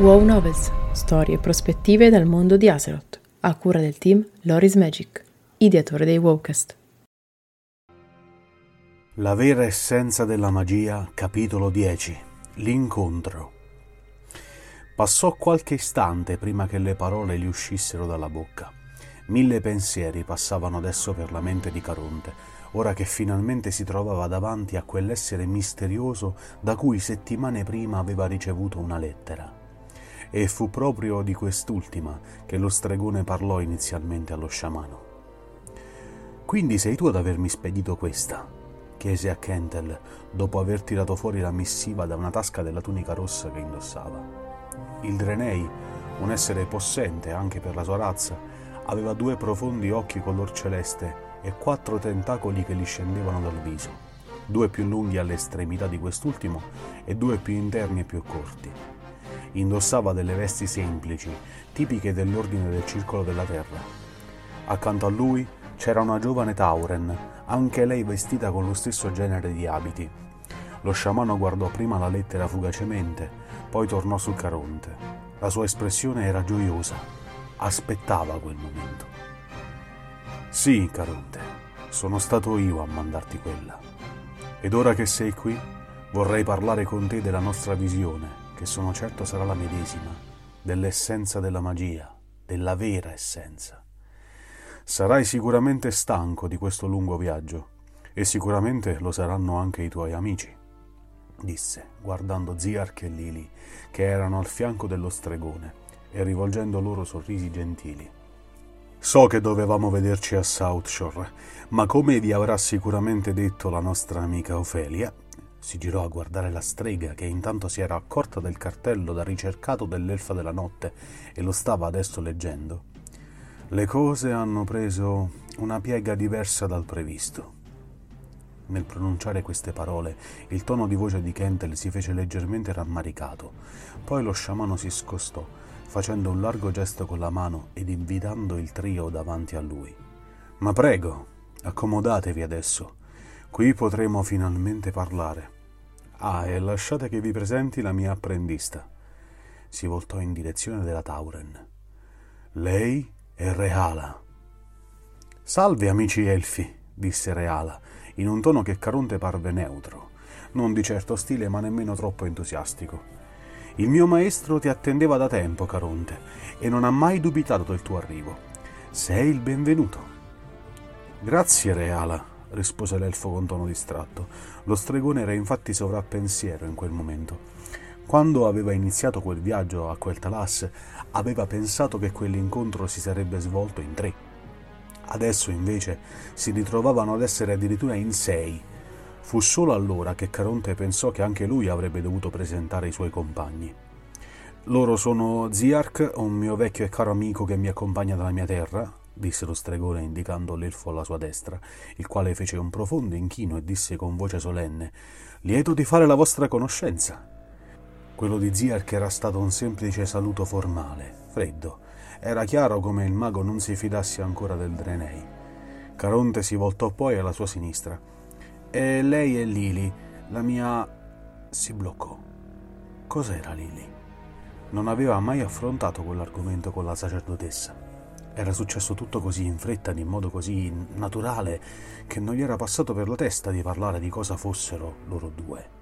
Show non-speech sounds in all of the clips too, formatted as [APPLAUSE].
Wow Novels, storie e prospettive dal mondo di Azeroth, a cura del team Loris Magic, ideatore dei Wowcast. La vera essenza della magia, capitolo 10. L'incontro. Passò qualche istante prima che le parole gli uscissero dalla bocca. Mille pensieri passavano adesso per la mente di Caronte, ora che finalmente si trovava davanti a quell'essere misterioso da cui settimane prima aveva ricevuto una lettera. E fu proprio di quest'ultima che lo stregone parlò inizialmente allo sciamano. Quindi sei tu ad avermi spedito questa? chiese a Kentel dopo aver tirato fuori la missiva da una tasca della tunica rossa che indossava. Il Drenei, un essere possente anche per la sua razza, aveva due profondi occhi color celeste e quattro tentacoli che gli scendevano dal viso, due più lunghi alle estremità di quest'ultimo e due più interni e più corti. Indossava delle vesti semplici, tipiche dell'ordine del circolo della terra. Accanto a lui c'era una giovane Tauren, anche lei vestita con lo stesso genere di abiti. Lo sciamano guardò prima la lettera fugacemente, poi tornò sul Caronte. La sua espressione era gioiosa. Aspettava quel momento. Sì, Caronte, sono stato io a mandarti quella. Ed ora che sei qui, vorrei parlare con te della nostra visione, che sono certo sarà la medesima, dell'essenza della magia, della vera essenza. Sarai sicuramente stanco di questo lungo viaggio e sicuramente lo saranno anche i tuoi amici disse, guardando Ziark e Lili, che erano al fianco dello stregone, e rivolgendo loro sorrisi gentili. So che dovevamo vederci a Southshore, ma come vi avrà sicuramente detto la nostra amica Ofelia, si girò a guardare la strega che intanto si era accorta del cartello da ricercato dell'elfa della notte e lo stava adesso leggendo. Le cose hanno preso una piega diversa dal previsto. Nel pronunciare queste parole, il tono di voce di Kentel si fece leggermente rammaricato. Poi lo sciamano si scostò, facendo un largo gesto con la mano ed invitando il trio davanti a lui. Ma prego, accomodatevi adesso. Qui potremo finalmente parlare. Ah, e lasciate che vi presenti la mia apprendista. Si voltò in direzione della Tauren. Lei è Reala. Salve, amici elfi, disse Reala in un tono che Caronte parve neutro, non di certo stile ma nemmeno troppo entusiastico. Il mio maestro ti attendeva da tempo, Caronte, e non ha mai dubitato del tuo arrivo. Sei il benvenuto. Grazie, Reala, rispose l'elfo con tono distratto. Lo stregone era infatti sovrappensiero in quel momento. Quando aveva iniziato quel viaggio a quel Talas, aveva pensato che quell'incontro si sarebbe svolto in tre Adesso invece si ritrovavano ad essere addirittura in sei. Fu solo allora che Caronte pensò che anche lui avrebbe dovuto presentare i suoi compagni. Loro sono Ziark, un mio vecchio e caro amico che mi accompagna dalla mia terra, disse lo stregone indicando l'elfo alla sua destra, il quale fece un profondo inchino e disse con voce solenne Lieto di fare la vostra conoscenza. Quello di Ziark era stato un semplice saluto formale, freddo, era chiaro come il mago non si fidasse ancora del Drenei. Caronte si voltò poi alla sua sinistra. E lei è Lili, la mia... si bloccò. Cos'era Lili? Non aveva mai affrontato quell'argomento con la sacerdotessa. Era successo tutto così in fretta, in modo così naturale, che non gli era passato per la testa di parlare di cosa fossero loro due.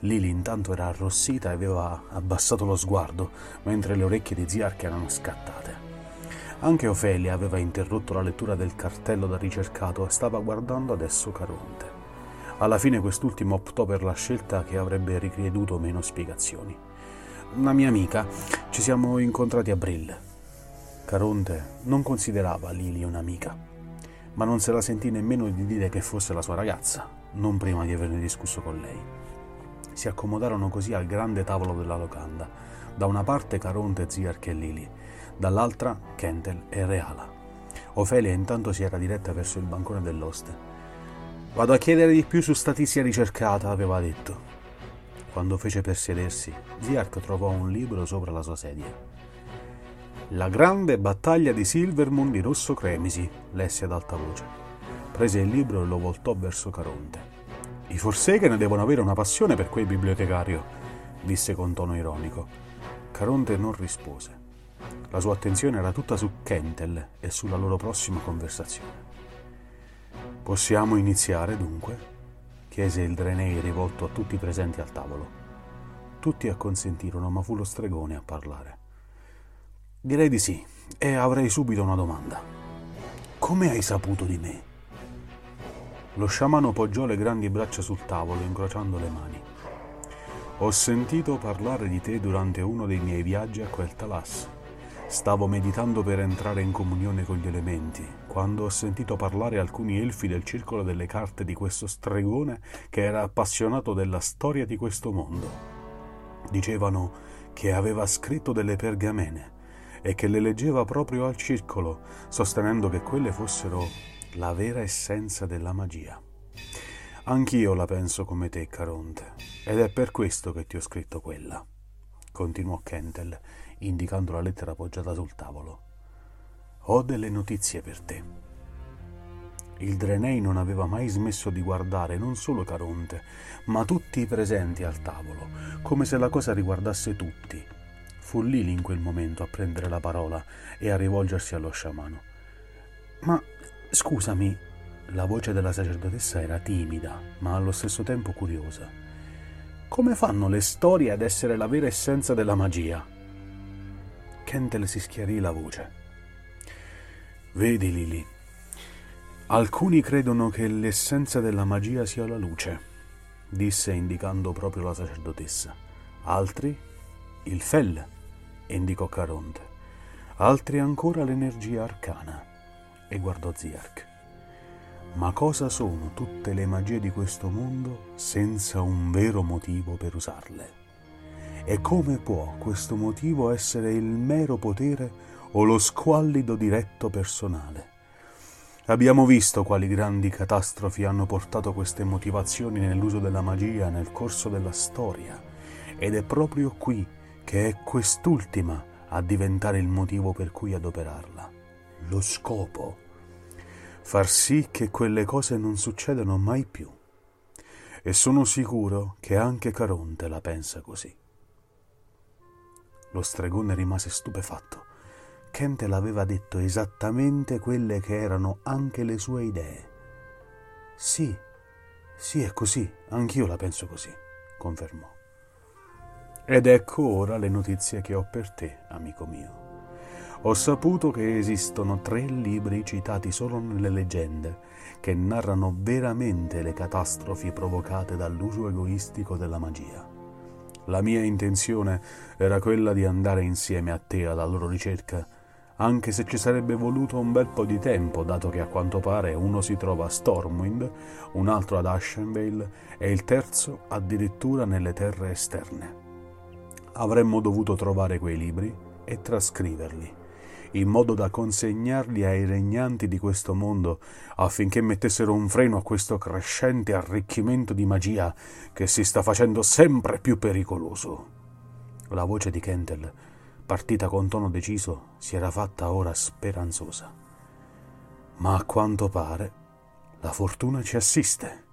Lily intanto era arrossita e aveva abbassato lo sguardo, mentre le orecchie di Ziark erano scattate. Anche Ofelia aveva interrotto la lettura del cartello da ricercato e stava guardando adesso Caronte. Alla fine quest'ultimo optò per la scelta che avrebbe richieduto meno spiegazioni. Una mia amica, ci siamo incontrati a Brill. Caronte non considerava Lily un'amica, ma non se la sentì nemmeno di dire che fosse la sua ragazza, non prima di averne discusso con lei. Si accomodarono così al grande tavolo della locanda, da una parte Caronte, Ziarch e Lili, dall'altra Kentel e Reala. Ofelia intanto si era diretta verso il bancone dell'oste. Vado a chiedere di più su statizia ricercata, aveva detto. Quando fece per sedersi, Ziark trovò un libro sopra la sua sedia. La grande battaglia di Silvermoon di Rosso Cremisi, lesse ad alta voce. Prese il libro e lo voltò verso Caronte. I Forsaken devono avere una passione per quel bibliotecario, disse con tono ironico. Caronte non rispose. La sua attenzione era tutta su Kentel e sulla loro prossima conversazione. Possiamo iniziare dunque? chiese il Drenei rivolto a tutti i presenti al tavolo. Tutti acconsentirono, ma fu lo stregone a parlare. Direi di sì, e avrei subito una domanda. Come hai saputo di me? Lo sciamano poggiò le grandi braccia sul tavolo, incrociando le mani. Ho sentito parlare di te durante uno dei miei viaggi a quel Talas. Stavo meditando per entrare in comunione con gli elementi, quando ho sentito parlare alcuni elfi del circolo delle carte di questo stregone che era appassionato della storia di questo mondo. Dicevano che aveva scritto delle pergamene e che le leggeva proprio al circolo, sostenendo che quelle fossero la vera essenza della magia. Anch'io la penso come te, Caronte, ed è per questo che ti ho scritto quella, continuò Kentel, indicando la lettera appoggiata sul tavolo. Ho delle notizie per te. Il Drenei non aveva mai smesso di guardare non solo Caronte, ma tutti i presenti al tavolo, come se la cosa riguardasse tutti. Fu Lili in quel momento a prendere la parola e a rivolgersi allo sciamano. Ma scusami, la voce della sacerdotessa era timida, ma allo stesso tempo curiosa. Come fanno le storie ad essere la vera essenza della magia? Kentel si schiarì la voce. Vedi, Lily, alcuni credono che l'essenza della magia sia la luce, disse indicando proprio la sacerdotessa. Altri, il fel, indicò Caronte. Altri ancora l'energia arcana, e guardò Ziark. Ma cosa sono tutte le magie di questo mondo senza un vero motivo per usarle? E come può questo motivo essere il mero potere o lo squallido diretto personale? Abbiamo visto quali grandi catastrofi hanno portato queste motivazioni nell'uso della magia nel corso della storia, ed è proprio qui che è quest'ultima a diventare il motivo per cui adoperarla. Lo scopo. Far sì che quelle cose non succedano mai più. E sono sicuro che anche Caronte la pensa così. Lo stregone rimase stupefatto. Kent l'aveva detto esattamente quelle che erano anche le sue idee. Sì, sì, è così, anch'io la penso così, confermò. Ed ecco ora le notizie che ho per te, amico mio. Ho saputo che esistono tre libri citati solo nelle leggende che narrano veramente le catastrofi provocate dall'uso egoistico della magia. La mia intenzione era quella di andare insieme a te alla loro ricerca, anche se ci sarebbe voluto un bel po' di tempo, dato che a quanto pare uno si trova a Stormwind, un altro ad Ashenvale e il terzo addirittura nelle terre esterne. Avremmo dovuto trovare quei libri e trascriverli in modo da consegnarli ai regnanti di questo mondo affinché mettessero un freno a questo crescente arricchimento di magia che si sta facendo sempre più pericoloso. La voce di Kentel, partita con tono deciso, si era fatta ora speranzosa. Ma a quanto pare la fortuna ci assiste.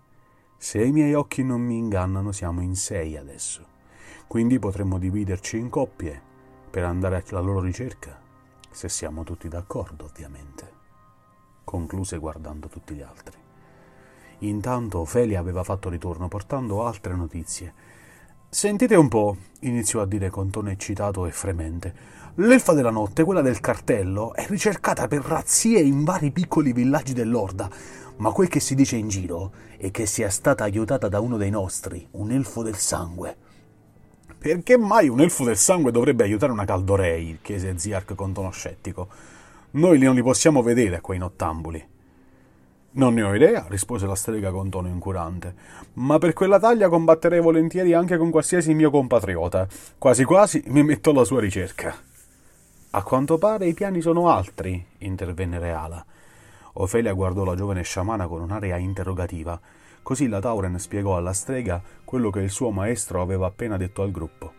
Se i miei occhi non mi ingannano, siamo in sei adesso. Quindi potremmo dividerci in coppie per andare alla loro ricerca se siamo tutti d'accordo, ovviamente, concluse guardando tutti gli altri. Intanto Ofelia aveva fatto ritorno portando altre notizie. Sentite un po', iniziò a dire con tono eccitato e fremente. L'elfa della notte, quella del cartello, è ricercata per razzie in vari piccoli villaggi dell'Orda, ma quel che si dice in giro è che sia stata aiutata da uno dei nostri, un elfo del sangue. Perché mai un elfo del sangue dovrebbe aiutare una Caldorei? chiese Ziark con tono scettico. Noi non li possiamo vedere, quei nottambuli. Non ne ho idea, rispose la strega con tono incurante, ma per quella taglia combatterei volentieri anche con qualsiasi mio compatriota. Quasi quasi mi metto alla sua ricerca. A quanto pare i piani sono altri, intervenne Reala. Ofelia guardò la giovane sciamana con un'aria interrogativa. Così la Tauren spiegò alla strega quello che il suo maestro aveva appena detto al gruppo.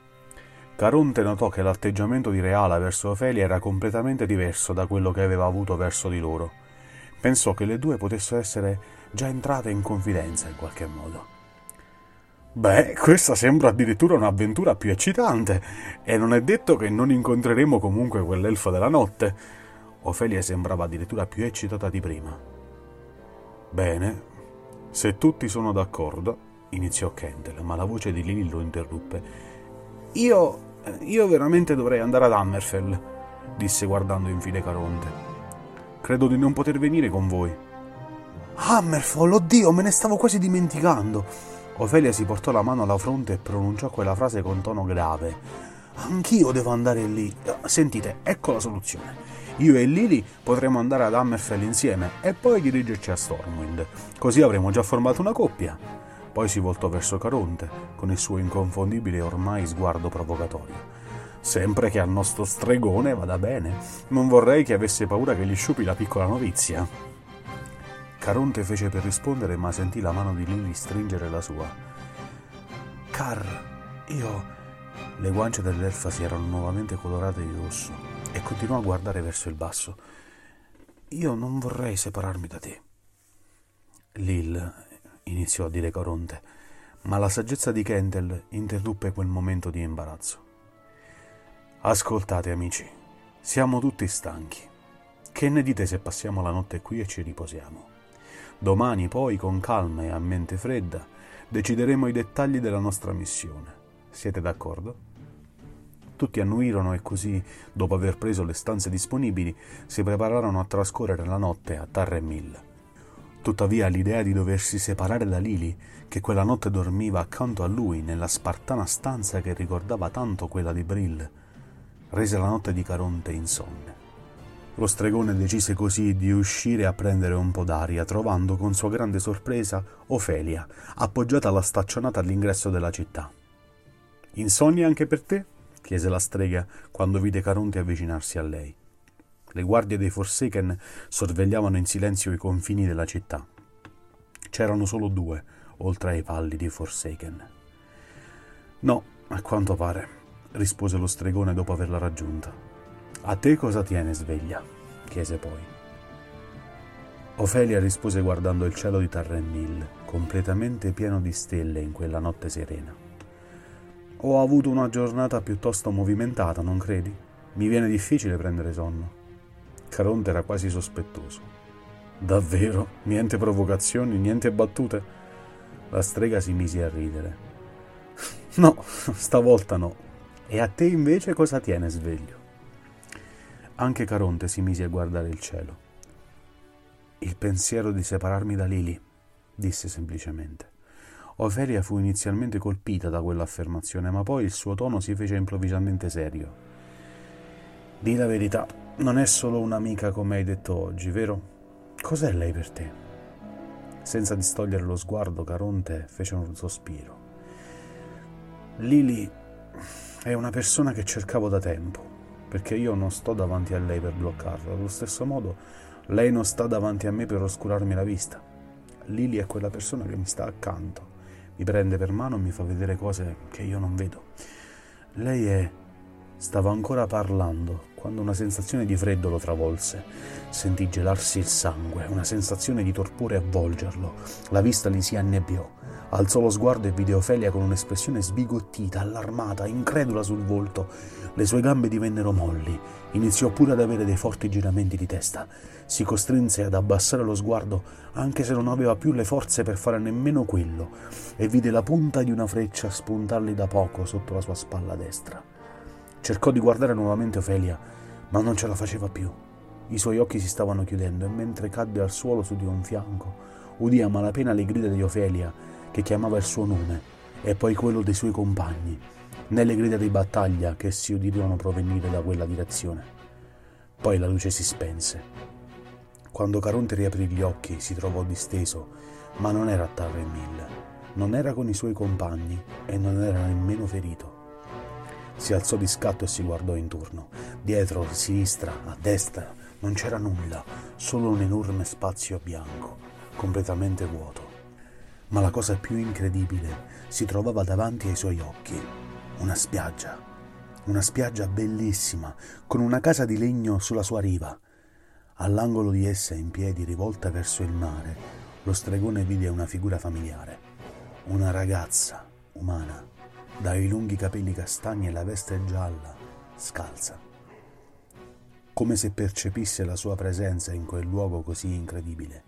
Caronte notò che l'atteggiamento di Reala verso Ofelia era completamente diverso da quello che aveva avuto verso di loro. Pensò che le due potessero essere già entrate in confidenza in qualche modo. Beh, questa sembra addirittura un'avventura più eccitante, e non è detto che non incontreremo comunque quell'elfo della notte. Ofelia sembrava addirittura più eccitata di prima. Bene, se tutti sono d'accordo, iniziò Kendall, ma la voce di Lily lo interruppe. Io. io veramente dovrei andare ad Hammerfell, disse guardando infine Caronte. Credo di non poter venire con voi. Hammerfell, oddio, me ne stavo quasi dimenticando. Ofelia si portò la mano alla fronte e pronunciò quella frase con tono grave. Anch'io devo andare lì. Sentite, ecco la soluzione. Io e Lily potremo andare ad Hammerfell insieme e poi dirigerci a Stormwind. Così avremo già formato una coppia. Poi si voltò verso Caronte con il suo inconfondibile ormai sguardo provocatorio. Sempre che al nostro stregone vada bene. Non vorrei che avesse paura che gli sciupi la piccola novizia. Caronte fece per rispondere, ma sentì la mano di Lily stringere la sua. Car, io. Le guance dell'elfa si erano nuovamente colorate di rosso e continuò a guardare verso il basso. Io non vorrei separarmi da te. Lil, iniziò a dire Caronte, ma la saggezza di Kendall interruppe quel momento di imbarazzo. Ascoltate, amici, siamo tutti stanchi. Che ne dite se passiamo la notte qui e ci riposiamo? Domani poi, con calma e a mente fredda, decideremo i dettagli della nostra missione. Siete d'accordo? Tutti annuirono e così, dopo aver preso le stanze disponibili, si prepararono a trascorrere la notte a Tarremil. Tuttavia l'idea di doversi separare da Lili, che quella notte dormiva accanto a lui nella spartana stanza che ricordava tanto quella di Brill, rese la notte di Caronte insonne. Lo stregone decise così di uscire a prendere un po' d'aria, trovando con sua grande sorpresa Ofelia, appoggiata alla staccionata all'ingresso della città. Insonnia anche per te? Chiese la strega quando vide Caronte avvicinarsi a lei. Le guardie dei Forsaken sorvegliavano in silenzio i confini della città. C'erano solo due, oltre ai valli di Forsaken. No, a quanto pare, rispose lo stregone dopo averla raggiunta. A te cosa tiene sveglia? chiese poi. Ofelia rispose guardando il cielo di Tarremil, completamente pieno di stelle in quella notte serena. Ho avuto una giornata piuttosto movimentata, non credi? Mi viene difficile prendere sonno. Caronte era quasi sospettoso. Davvero? Niente provocazioni, niente battute? La strega si mise a ridere. [LAUGHS] No, stavolta no. E a te invece cosa tiene sveglio? Anche Caronte si mise a guardare il cielo. Il pensiero di separarmi da Lili, disse semplicemente. Ofelia fu inizialmente colpita da quell'affermazione, ma poi il suo tono si fece improvvisamente serio. Di la verità, non è solo un'amica come hai detto oggi, vero? Cos'è lei per te? Senza distogliere lo sguardo, Caronte fece un sospiro. Lili è una persona che cercavo da tempo perché io non sto davanti a lei per bloccarla. Allo stesso modo, lei non sta davanti a me per oscurarmi la vista. Lily è quella persona che mi sta accanto, mi prende per mano e mi fa vedere cose che io non vedo. Lei è... Stava ancora parlando quando una sensazione di freddo lo travolse. Sentì gelarsi il sangue, una sensazione di torpore avvolgerlo. La vista gli si annebbiò. Alzò lo sguardo e vide Ofelia con un'espressione sbigottita, allarmata, incredula sul volto. Le sue gambe divennero molli. Iniziò pure ad avere dei forti giramenti di testa. Si costrinse ad abbassare lo sguardo, anche se non aveva più le forze per fare nemmeno quello, e vide la punta di una freccia spuntargli da poco sotto la sua spalla destra. Cercò di guardare nuovamente Ofelia, ma non ce la faceva più. I suoi occhi si stavano chiudendo e mentre cadde al suolo su di un fianco, udì a malapena le grida di Ofelia che chiamava il suo nome e poi quello dei suoi compagni, nelle grida di battaglia che si udirono provenire da quella direzione. Poi la luce si spense. Quando Caronte riaprì gli occhi si trovò disteso, ma non era a Tarremil, non era con i suoi compagni e non era nemmeno ferito. Si alzò di scatto e si guardò intorno. Dietro, a sinistra, a destra, non c'era nulla, solo un enorme spazio bianco, completamente vuoto. Ma la cosa più incredibile si trovava davanti ai suoi occhi. Una spiaggia. Una spiaggia bellissima, con una casa di legno sulla sua riva. All'angolo di essa, in piedi, rivolta verso il mare, lo stregone vide una figura familiare. Una ragazza, umana, dai lunghi capelli castagni e la veste gialla, scalza, come se percepisse la sua presenza in quel luogo così incredibile.